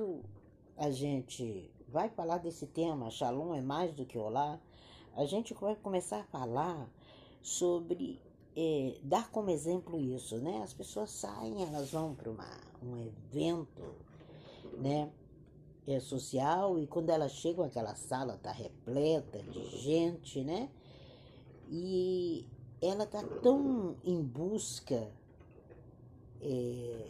enquanto a gente vai falar desse tema, Shalom é mais do que olá, a gente vai começar a falar sobre é, dar como exemplo isso, né? As pessoas saem, elas vão para um evento, né? É social e quando elas chegam aquela sala tá repleta de gente, né? E ela tá tão em busca é,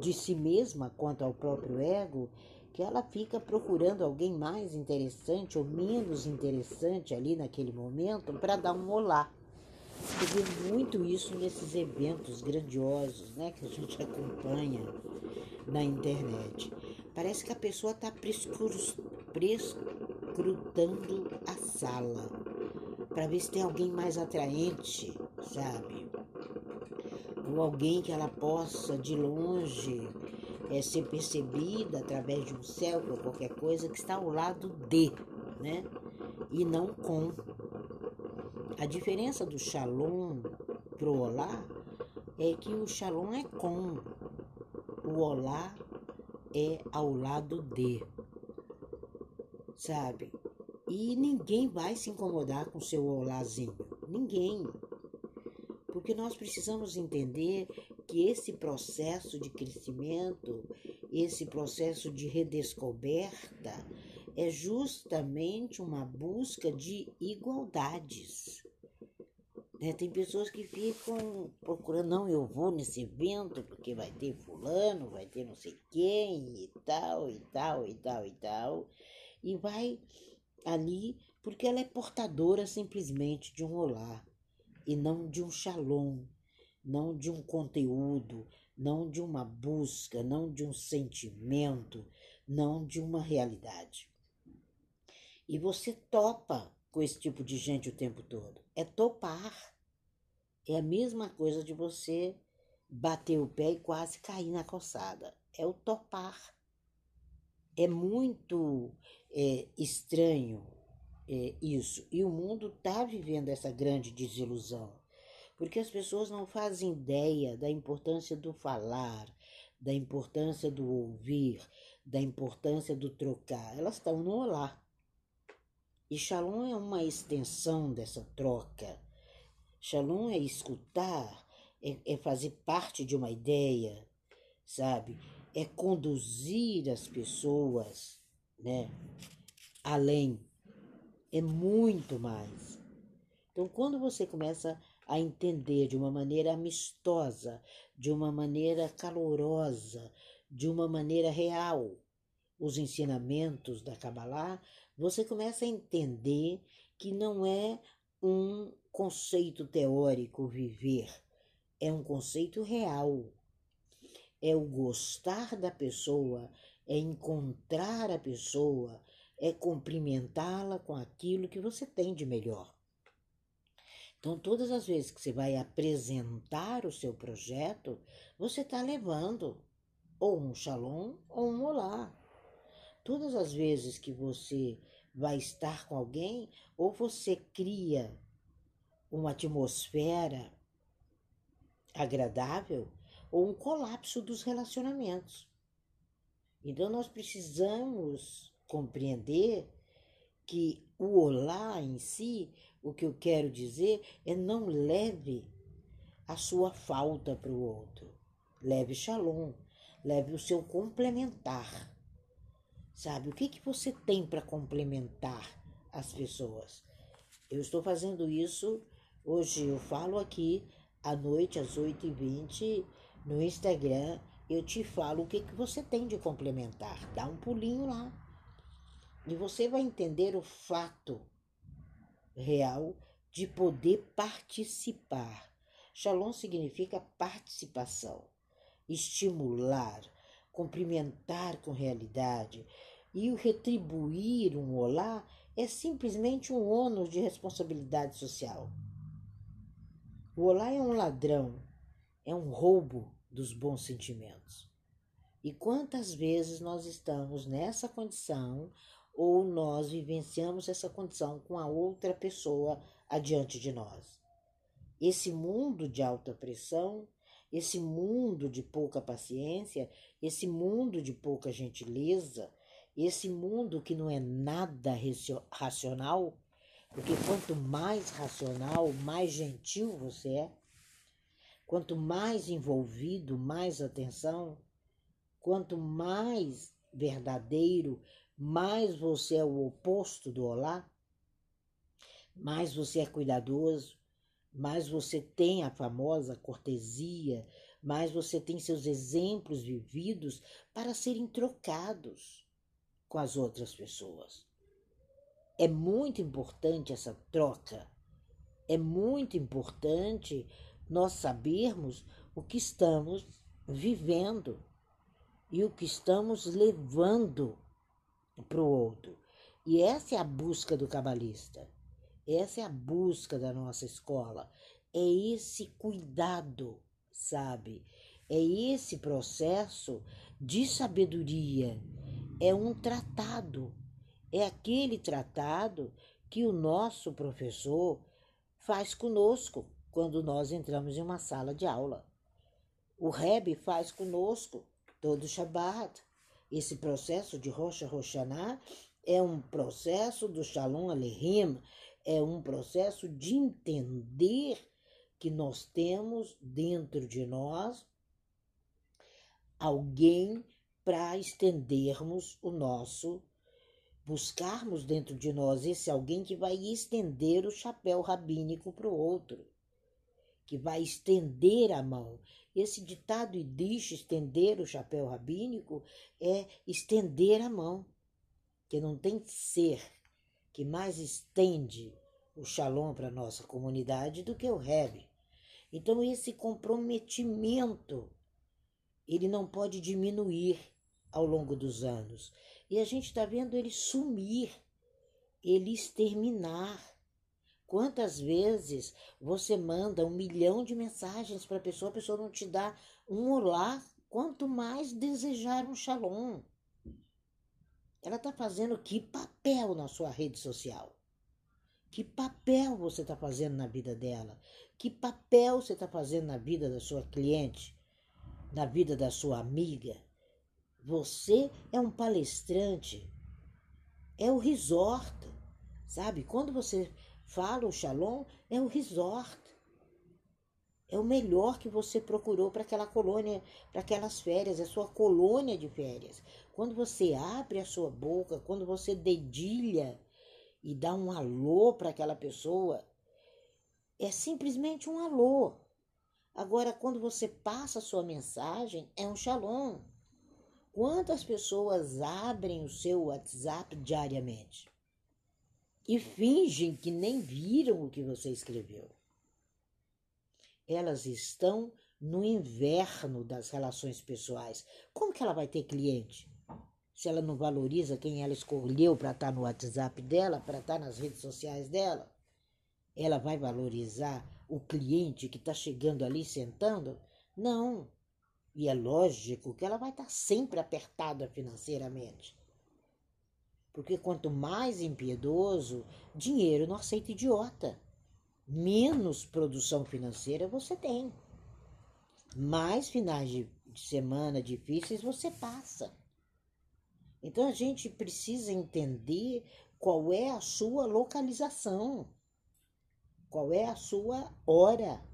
de si mesma quanto ao próprio ego que ela fica procurando alguém mais interessante ou menos interessante ali naquele momento para dar um olá. Você vê muito isso nesses eventos grandiosos né, que a gente acompanha na internet. Parece que a pessoa está prescrutando a sala para ver se tem alguém mais atraente, sabe? Ou alguém que ela possa de longe é, ser percebida através de um céu ou qualquer coisa que está ao lado de, né? E não com. A diferença do shalom pro olá é que o shalom é com, o olá é ao lado de, sabe? E ninguém vai se incomodar com seu olazinho, ninguém. Porque nós precisamos entender que esse processo de crescimento, esse processo de redescoberta, é justamente uma busca de igualdades. Né? Tem pessoas que ficam procurando, não, eu vou nesse evento porque vai ter fulano, vai ter não sei quem e tal, e tal, e tal, e tal, e vai ali porque ela é portadora simplesmente de um olá e não de um shalom, não de um conteúdo, não de uma busca, não de um sentimento, não de uma realidade. E você topa com esse tipo de gente o tempo todo. É topar. É a mesma coisa de você bater o pé e quase cair na calçada. É o topar. É muito é, estranho é, isso. E o mundo está vivendo essa grande desilusão, porque as pessoas não fazem ideia da importância do falar, da importância do ouvir, da importância do trocar. Elas estão no olá. E Shalom é uma extensão dessa troca. Shalom é escutar, é, é fazer parte de uma ideia, sabe? É conduzir as pessoas, né? Além é muito mais. Então, quando você começa a entender de uma maneira amistosa, de uma maneira calorosa, de uma maneira real, os ensinamentos da Kabbalah, você começa a entender que não é um conceito teórico viver, é um conceito real. É o gostar da pessoa, é encontrar a pessoa, é cumprimentá-la com aquilo que você tem de melhor. Então, todas as vezes que você vai apresentar o seu projeto, você está levando ou um shalom ou um olá. Todas as vezes que você vai estar com alguém, ou você cria uma atmosfera agradável, ou um colapso dos relacionamentos. Então, nós precisamos compreender que o olá em si, o que eu quero dizer é não leve a sua falta para o outro. Leve shalom, leve o seu complementar. Sabe, o que, que você tem para complementar as pessoas? Eu estou fazendo isso, hoje eu falo aqui à noite, às 8h20, no Instagram, eu te falo o que, que você tem de complementar. Dá um pulinho lá e você vai entender o fato real de poder participar. Shalom significa participação, estimular, cumprimentar com realidade. E o retribuir um olá é simplesmente um ônus de responsabilidade social. O olá é um ladrão, é um roubo dos bons sentimentos. E quantas vezes nós estamos nessa condição ou nós vivenciamos essa condição com a outra pessoa adiante de nós. Esse mundo de alta pressão esse mundo de pouca paciência, esse mundo de pouca gentileza, esse mundo que não é nada racional, porque quanto mais racional, mais gentil você é, quanto mais envolvido, mais atenção, quanto mais verdadeiro, mais você é o oposto do olá, mais você é cuidadoso, mais você tem a famosa cortesia, mais você tem seus exemplos vividos para serem trocados com as outras pessoas. É muito importante essa troca. É muito importante nós sabermos o que estamos vivendo e o que estamos levando para o outro. E essa é a busca do cabalista. Essa é a busca da nossa escola. É esse cuidado, sabe? É esse processo de sabedoria. É um tratado. É aquele tratado que o nosso professor faz conosco quando nós entramos em uma sala de aula. O Rebbe faz conosco todo Shabbat. Esse processo de Rocha Roshaná é um processo do Shalom Aleichem, é um processo de entender que nós temos dentro de nós alguém para estendermos o nosso, buscarmos dentro de nós esse alguém que vai estender o chapéu rabínico para o outro, que vai estender a mão. Esse ditado diz estender o chapéu rabínico é estender a mão, que não tem ser que mais estende o shalom para a nossa comunidade do que o Rebbe. Então esse comprometimento ele não pode diminuir ao longo dos anos. E a gente está vendo ele sumir, ele exterminar. Quantas vezes você manda um milhão de mensagens para a pessoa, a pessoa não te dá um olá, quanto mais desejar um shalom. Ela está fazendo que papel na sua rede social? Que papel você está fazendo na vida dela? Que papel você está fazendo na vida da sua cliente? Na vida da sua amiga? Você é um palestrante. É o resort, sabe? Quando você fala o shalom, é o resort. É o melhor que você procurou para aquela colônia, para aquelas férias, é a sua colônia de férias. Quando você abre a sua boca, quando você dedilha e dá um alô para aquela pessoa, é simplesmente um alô. Agora, quando você passa a sua mensagem, é um shalom. Quantas pessoas abrem o seu WhatsApp diariamente e fingem que nem viram o que você escreveu? elas estão no inverno das relações pessoais. Como que ela vai ter cliente? Se ela não valoriza quem ela escolheu para estar tá no WhatsApp dela, para estar tá nas redes sociais dela, ela vai valorizar o cliente que está chegando ali sentando? Não. E é lógico que ela vai estar tá sempre apertada financeiramente. Porque quanto mais impiedoso, dinheiro não aceita idiota menos produção financeira você tem. Mais finais de semana difíceis você passa. Então a gente precisa entender qual é a sua localização, qual é a sua hora,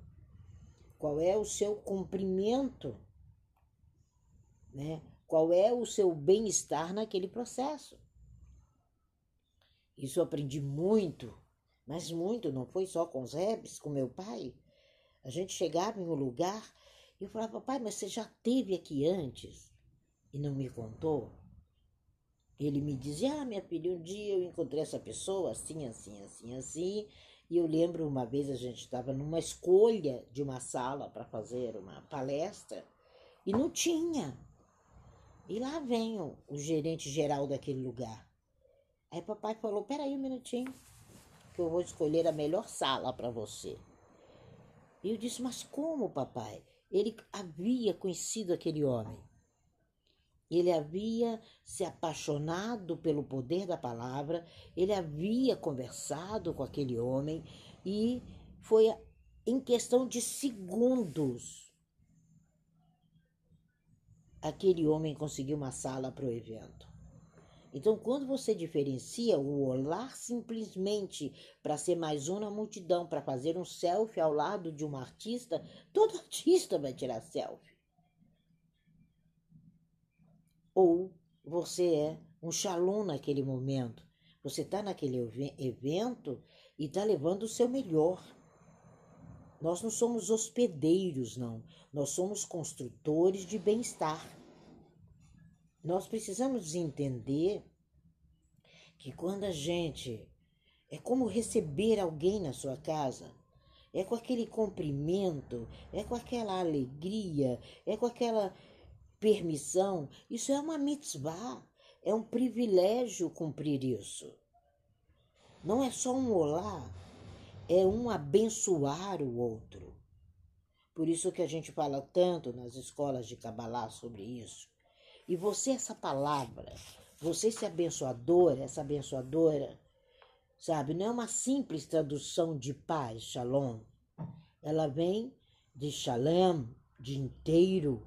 qual é o seu cumprimento, né? Qual é o seu bem-estar naquele processo. Isso eu aprendi muito mas muito, não foi só com os rebes, com meu pai. A gente chegava em um lugar e eu falava, pai, mas você já teve aqui antes e não me contou? Ele me dizia, ah, minha filha, um dia eu encontrei essa pessoa assim, assim, assim, assim. E eu lembro uma vez a gente estava numa escolha de uma sala para fazer uma palestra e não tinha. E lá vem o, o gerente geral daquele lugar. Aí papai falou: peraí um minutinho que eu vou escolher a melhor sala para você. E eu disse: Mas como, papai? Ele havia conhecido aquele homem. Ele havia se apaixonado pelo poder da palavra, ele havia conversado com aquele homem e foi em questão de segundos aquele homem conseguiu uma sala para o evento. Então, quando você diferencia o olhar simplesmente para ser mais um na multidão, para fazer um selfie ao lado de um artista, todo artista vai tirar selfie. Ou você é um shalom naquele momento. Você está naquele evento e está levando o seu melhor. Nós não somos hospedeiros, não. Nós somos construtores de bem-estar. Nós precisamos entender que quando a gente é como receber alguém na sua casa, é com aquele cumprimento, é com aquela alegria, é com aquela permissão. Isso é uma mitzvah, é um privilégio cumprir isso. Não é só um olá, é um abençoar o outro. Por isso que a gente fala tanto nas escolas de Kabbalah sobre isso. E você, essa palavra, você esse abençoador, essa abençoadora, sabe, não é uma simples tradução de paz, shalom. Ela vem de shalom, de inteiro.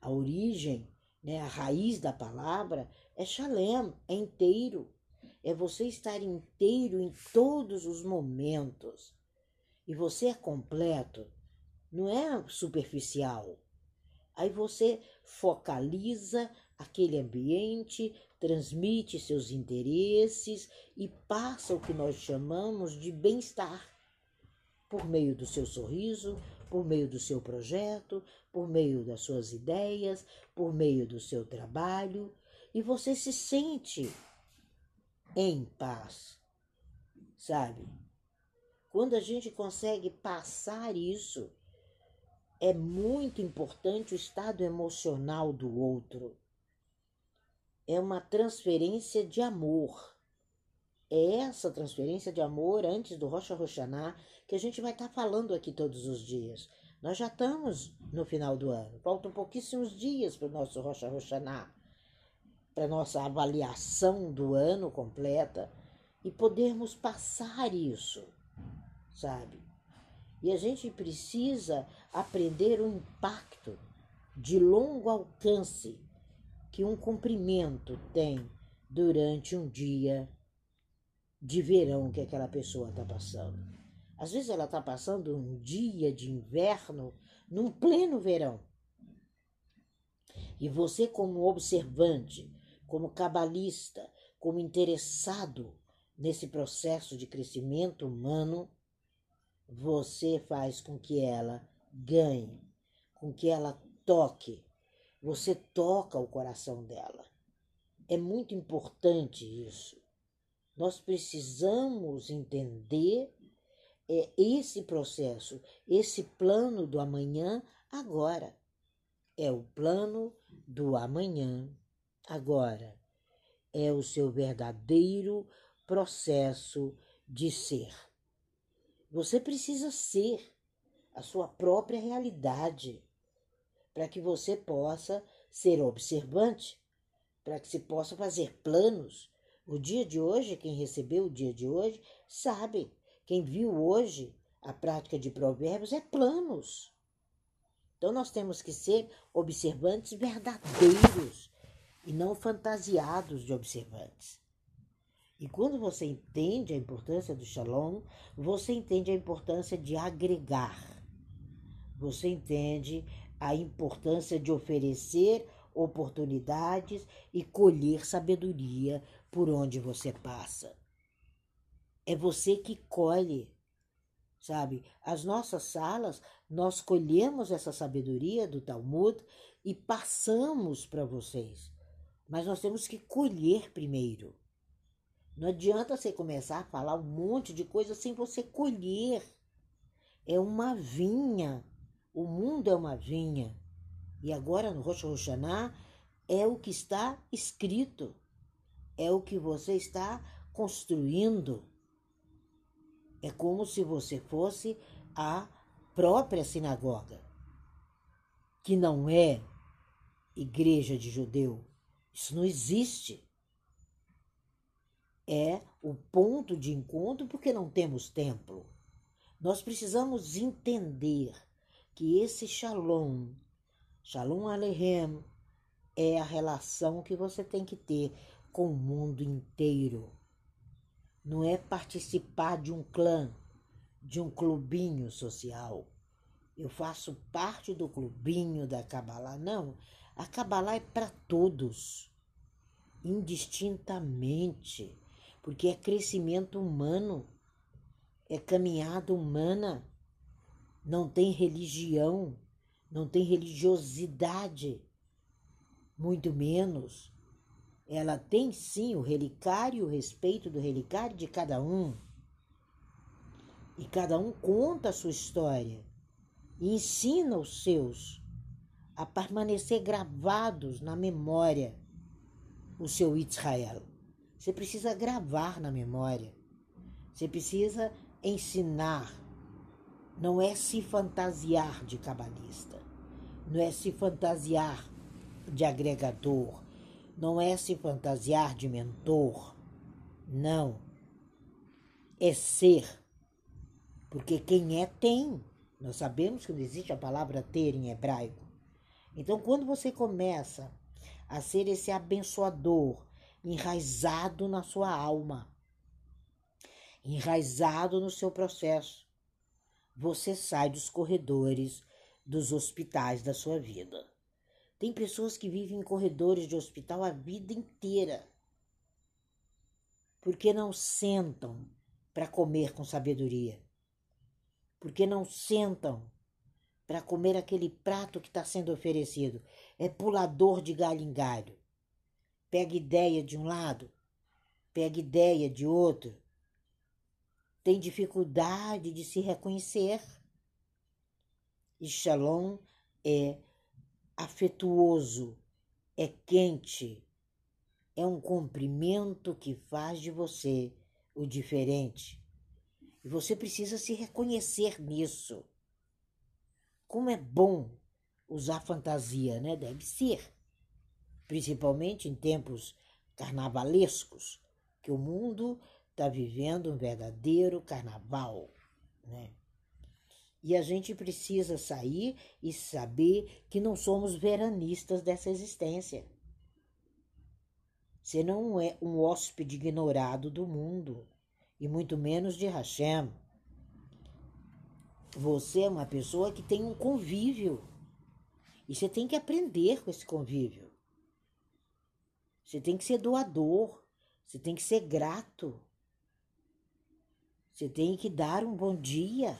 A origem, né, a raiz da palavra é shalom, é inteiro. É você estar inteiro em todos os momentos. E você é completo, não é superficial. Aí você focaliza aquele ambiente, transmite seus interesses e passa o que nós chamamos de bem-estar por meio do seu sorriso, por meio do seu projeto, por meio das suas ideias, por meio do seu trabalho, e você se sente em paz, sabe? Quando a gente consegue passar isso, é muito importante o estado emocional do outro. É uma transferência de amor. É essa transferência de amor antes do Rocha Roxaná que a gente vai estar tá falando aqui todos os dias. Nós já estamos no final do ano. Faltam pouquíssimos dias para o nosso Rocha Roxaná, para nossa avaliação do ano completa e podermos passar isso, sabe? E a gente precisa aprender o impacto de longo alcance que um cumprimento tem durante um dia de verão que aquela pessoa está passando. Às vezes ela está passando um dia de inverno num pleno verão. E você, como observante, como cabalista, como interessado nesse processo de crescimento humano, você faz com que ela ganhe, com que ela toque. Você toca o coração dela. É muito importante isso. Nós precisamos entender é, esse processo, esse plano do amanhã agora. É o plano do amanhã agora. É o seu verdadeiro processo de ser. Você precisa ser a sua própria realidade para que você possa ser observante, para que se possa fazer planos. O dia de hoje, quem recebeu o dia de hoje, sabe. Quem viu hoje a prática de provérbios é planos. Então nós temos que ser observantes verdadeiros e não fantasiados de observantes. E quando você entende a importância do shalom, você entende a importância de agregar. Você entende a importância de oferecer oportunidades e colher sabedoria por onde você passa. É você que colhe, sabe? As nossas salas, nós colhemos essa sabedoria do Talmud e passamos para vocês. Mas nós temos que colher primeiro. Não adianta você começar a falar um monte de coisa sem você colher. É uma vinha. O mundo é uma vinha. E agora no Rosh Hashanah é o que está escrito. É o que você está construindo. É como se você fosse a própria sinagoga, que não é igreja de judeu. Isso não existe é o ponto de encontro porque não temos templo. Nós precisamos entender que esse shalom Shalom Aleichem é a relação que você tem que ter com o mundo inteiro. Não é participar de um clã, de um clubinho social. Eu faço parte do clubinho da Kabbalah. Não, a Kabbalah é para todos, indistintamente, porque é crescimento humano, é caminhada humana, não tem religião, não tem religiosidade, muito menos. Ela tem sim o relicário, o respeito do relicário de cada um. E cada um conta a sua história e ensina os seus a permanecer gravados na memória o seu Israel. Você precisa gravar na memória. Você precisa ensinar. Não é se fantasiar de cabalista. Não é se fantasiar de agregador. Não é se fantasiar de mentor. Não. É ser. Porque quem é, tem. Nós sabemos que não existe a palavra ter em hebraico. Então, quando você começa a ser esse abençoador, enraizado na sua alma, enraizado no seu processo, você sai dos corredores dos hospitais da sua vida. Tem pessoas que vivem em corredores de hospital a vida inteira, porque não sentam para comer com sabedoria, porque não sentam para comer aquele prato que está sendo oferecido. É pulador de galho em galho. Pega ideia de um lado, pega ideia de outro. Tem dificuldade de se reconhecer. E Shalom é afetuoso, é quente, é um cumprimento que faz de você o diferente. E você precisa se reconhecer nisso. Como é bom usar fantasia, né? Deve ser. Principalmente em tempos carnavalescos, que o mundo está vivendo um verdadeiro carnaval, né? E a gente precisa sair e saber que não somos veranistas dessa existência. Você não é um hóspede ignorado do mundo, e muito menos de Hashem. Você é uma pessoa que tem um convívio. E você tem que aprender com esse convívio. Você tem que ser doador. Você tem que ser grato. Você tem que dar um bom dia.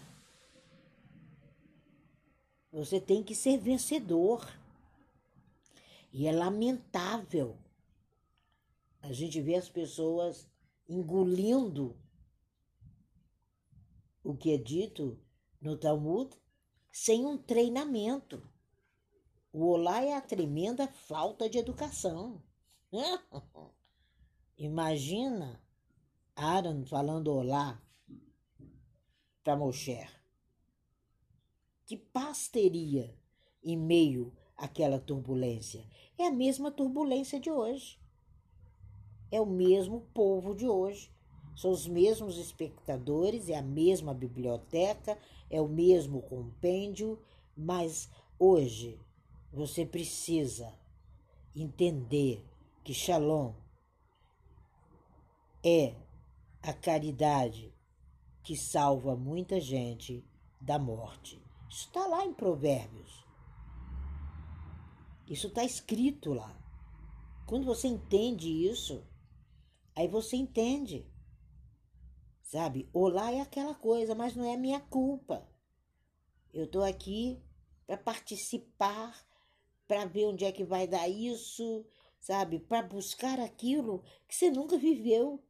Você tem que ser vencedor. E é lamentável a gente ver as pessoas engolindo o que é dito no Talmud sem um treinamento. O olá é a tremenda falta de educação. Imagina Aaron falando olá para Moshe. Que paz teria em meio àquela turbulência? É a mesma turbulência de hoje. É o mesmo povo de hoje. São os mesmos espectadores, é a mesma biblioteca, é o mesmo compêndio, mas hoje você precisa entender que Shalom é a caridade que salva muita gente da morte. Isso está lá em Provérbios. Isso está escrito lá. Quando você entende isso, aí você entende Sabe? Olá é aquela coisa, mas não é minha culpa. Eu tô aqui para participar, para ver onde é que vai dar isso, sabe? Para buscar aquilo que você nunca viveu,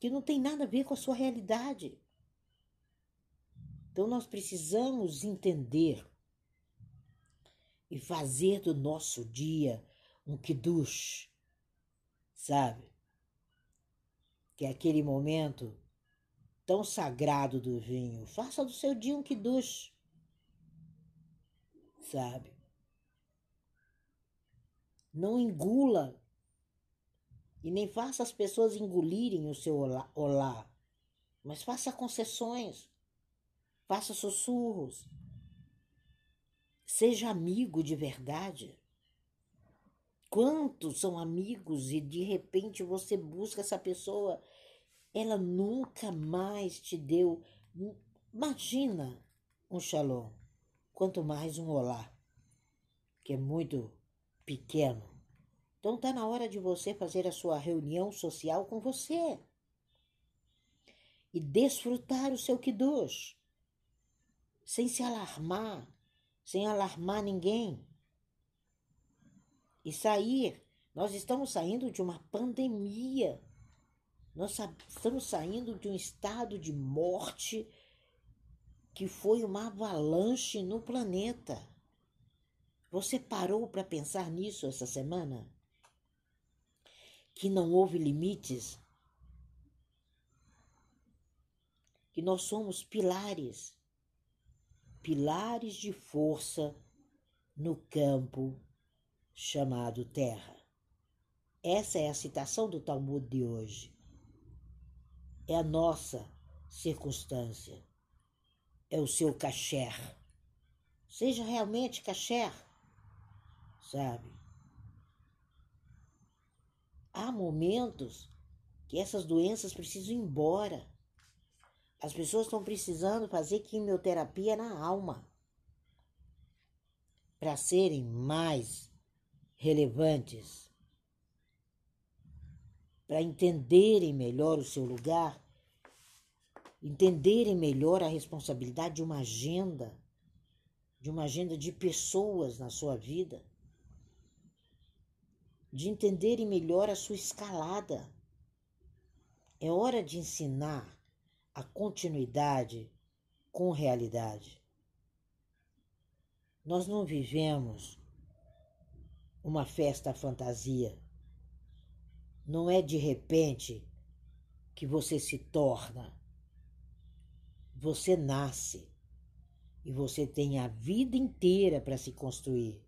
que não tem nada a ver com a sua realidade. Então nós precisamos entender e fazer do nosso dia um kiddush, sabe? que é aquele momento tão sagrado do vinho. Faça do seu dia um kiddush, sabe? Não engula e nem faça as pessoas engolirem o seu olá, olá mas faça concessões, faça sussurros, Seja amigo de verdade. Quantos são amigos e de repente você busca essa pessoa, ela nunca mais te deu. Imagina um shalom, quanto mais um olá, que é muito pequeno. Então tá na hora de você fazer a sua reunião social com você e desfrutar o seu kiddush, sem se alarmar, sem alarmar ninguém e sair. Nós estamos saindo de uma pandemia. Nós estamos saindo de um estado de morte que foi uma avalanche no planeta. Você parou para pensar nisso essa semana? Que não houve limites? Que nós somos pilares, pilares de força no campo chamado terra. Essa é a citação do Talmud de hoje. É a nossa circunstância. É o seu kasher. Seja realmente kasher, sabe? Há momentos que essas doenças precisam ir embora. As pessoas estão precisando fazer quimioterapia na alma para serem mais relevantes para entenderem melhor o seu lugar, entenderem melhor a responsabilidade de uma agenda, de uma agenda de pessoas na sua vida, de entenderem melhor a sua escalada. É hora de ensinar a continuidade com realidade. Nós não vivemos uma festa fantasia. Não é de repente que você se torna. Você nasce e você tem a vida inteira para se construir.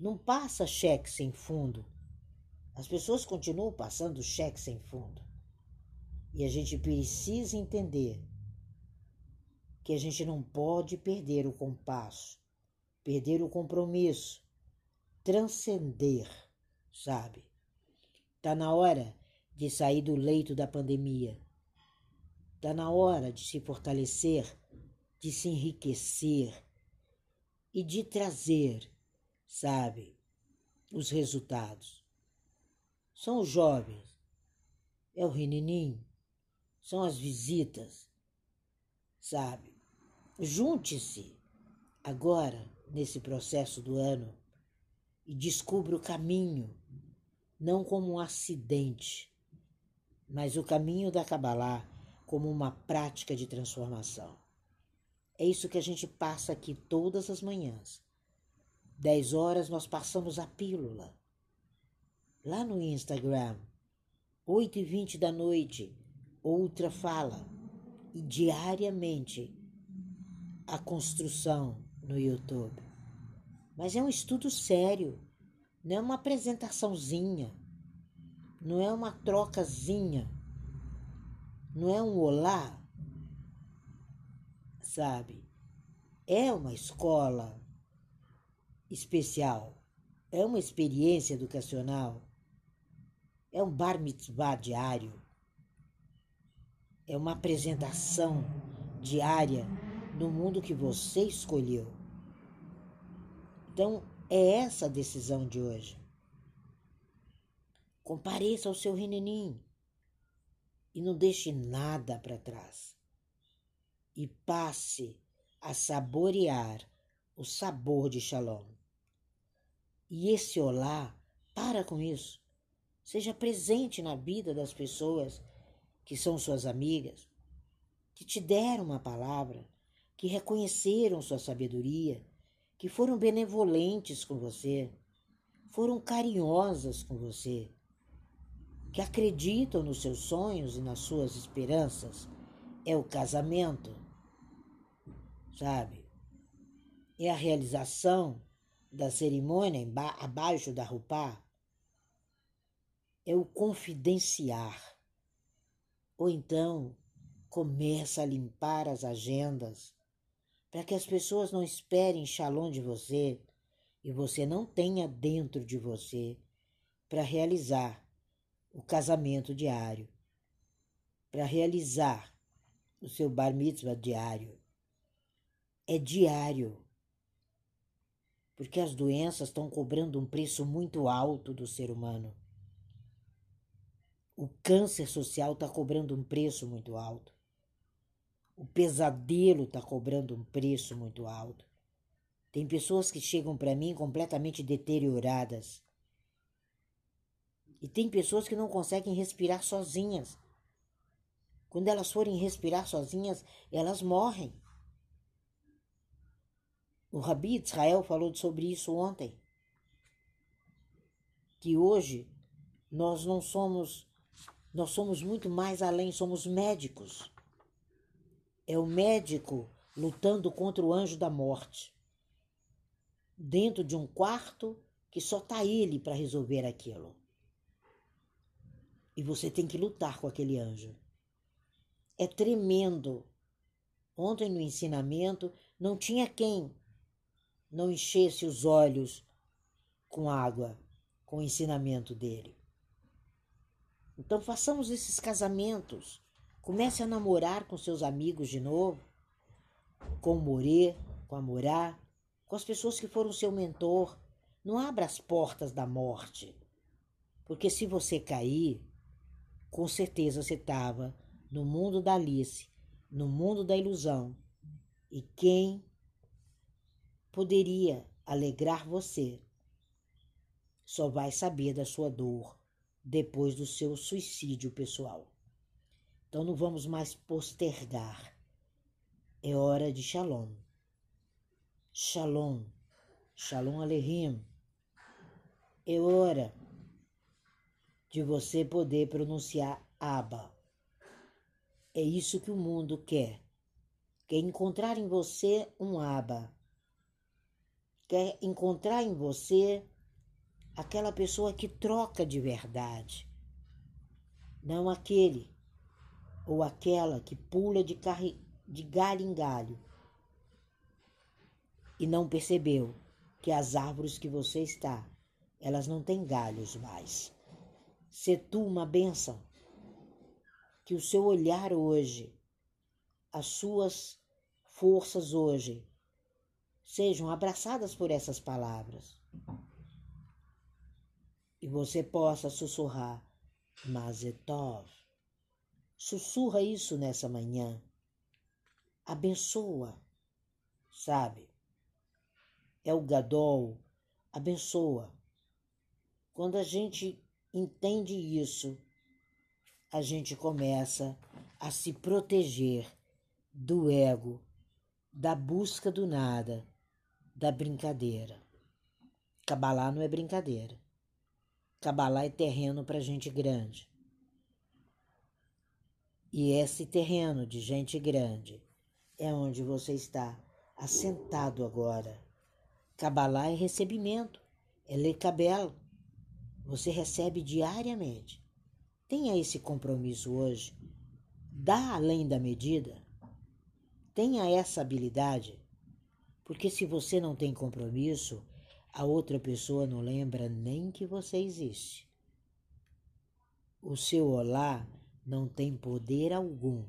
Não passa cheque sem fundo. As pessoas continuam passando cheque sem fundo. E a gente precisa entender que a gente não pode perder o compasso perder o compromisso, transcender, sabe? Tá na hora de sair do leito da pandemia. Tá na hora de se fortalecer, de se enriquecer e de trazer, sabe, os resultados. São os jovens, é o rininim, são as visitas, sabe? Junte-se agora nesse processo do ano e descubra o caminho, não como um acidente, mas o caminho da Kabbalah como uma prática de transformação. É isso que a gente passa aqui todas as manhãs. Dez horas nós passamos a pílula. Lá no Instagram, oito e vinte da noite, outra fala. E diariamente a construção no YouTube. Mas é um estudo sério, não é uma apresentaçãozinha, não é uma trocazinha, não é um olá, sabe? É uma escola especial, é uma experiência educacional, é um bar mitzvah diário, é uma apresentação diária no mundo que você escolheu. Então, é essa a decisão de hoje. Compareça ao seu renenim e não deixe nada para trás. E passe a saborear o sabor de Shalom. E esse olá, para com isso. Seja presente na vida das pessoas que são suas amigas, que te deram uma palavra, que reconheceram sua sabedoria que foram benevolentes com você, foram carinhosas com você, que acreditam nos seus sonhos e nas suas esperanças, é o casamento, sabe? É a realização da cerimônia abaixo da roupa, é o confidenciar. Ou então começa a limpar as agendas para que as pessoas não esperem shalom de você e você não tenha dentro de você para realizar o casamento diário, para realizar o seu bar mitzvah diário. É diário. Porque as doenças estão cobrando um preço muito alto do ser humano. O câncer social está cobrando um preço muito alto. O pesadelo está cobrando um preço muito alto. Tem pessoas que chegam para mim completamente deterioradas. E tem pessoas que não conseguem respirar sozinhas. Quando elas forem respirar sozinhas, elas morrem. O Rabi Israel falou sobre isso ontem. Que hoje nós não somos nós somos muito mais além, somos médicos. É o médico lutando contra o anjo da morte. Dentro de um quarto que só está ele para resolver aquilo. E você tem que lutar com aquele anjo. É tremendo. Ontem no ensinamento não tinha quem não enchesse os olhos com água, com o ensinamento dele. Então façamos esses casamentos. Comece a namorar com seus amigos de novo, com o Morê, com a Morá, com as pessoas que foram seu mentor. Não abra as portas da morte, porque se você cair, com certeza você estava no mundo da Alice, no mundo da ilusão. E quem poderia alegrar você só vai saber da sua dor depois do seu suicídio pessoal. Então não vamos mais postergar. É hora de Shalom. Shalom. Shalom Aleihim. É hora de você poder pronunciar Abba. É isso que o mundo quer. Quer encontrar em você um Abba. Quer encontrar em você aquela pessoa que troca de verdade, não aquele ou aquela que pula de, de galho em galho e não percebeu que as árvores que você está, elas não têm galhos mais. Se tu uma bênção, que o seu olhar hoje, as suas forças hoje, sejam abraçadas por essas palavras e você possa sussurrar Mazetov. Sussurra isso nessa manhã. Abençoa, sabe? É o Gadol, abençoa. Quando a gente entende isso, a gente começa a se proteger do ego, da busca do nada, da brincadeira. Cabalá não é brincadeira. Cabalá é terreno para gente grande. E esse terreno de gente grande é onde você está assentado agora. Cabalá é recebimento, é lecabelo. Você recebe diariamente. Tenha esse compromisso hoje. Dá além da medida. Tenha essa habilidade. Porque se você não tem compromisso, a outra pessoa não lembra nem que você existe. O seu olá não tem poder algum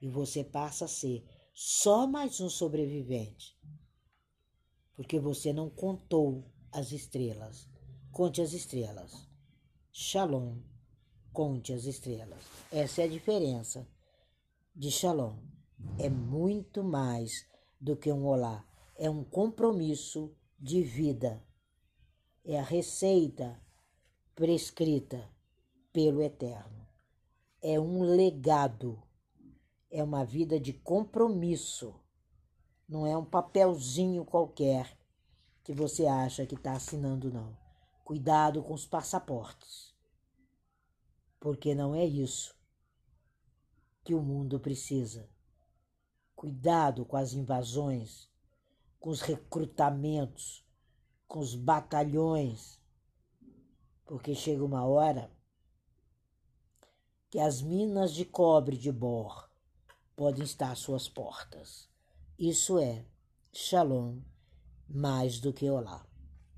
e você passa a ser só mais um sobrevivente. Porque você não contou as estrelas. Conte as estrelas. Shalom, conte as estrelas. Essa é a diferença de Shalom. É muito mais do que um olá. É um compromisso de vida. É a receita prescrita pelo Eterno. É um legado. É uma vida de compromisso. Não é um papelzinho qualquer que você acha que está assinando, não. Cuidado com os passaportes. Porque não é isso que o mundo precisa. Cuidado com as invasões com os recrutamentos, com os batalhões, porque chega uma hora que as minas de cobre de Bor podem estar às suas portas. Isso é Shalom mais do que Olá.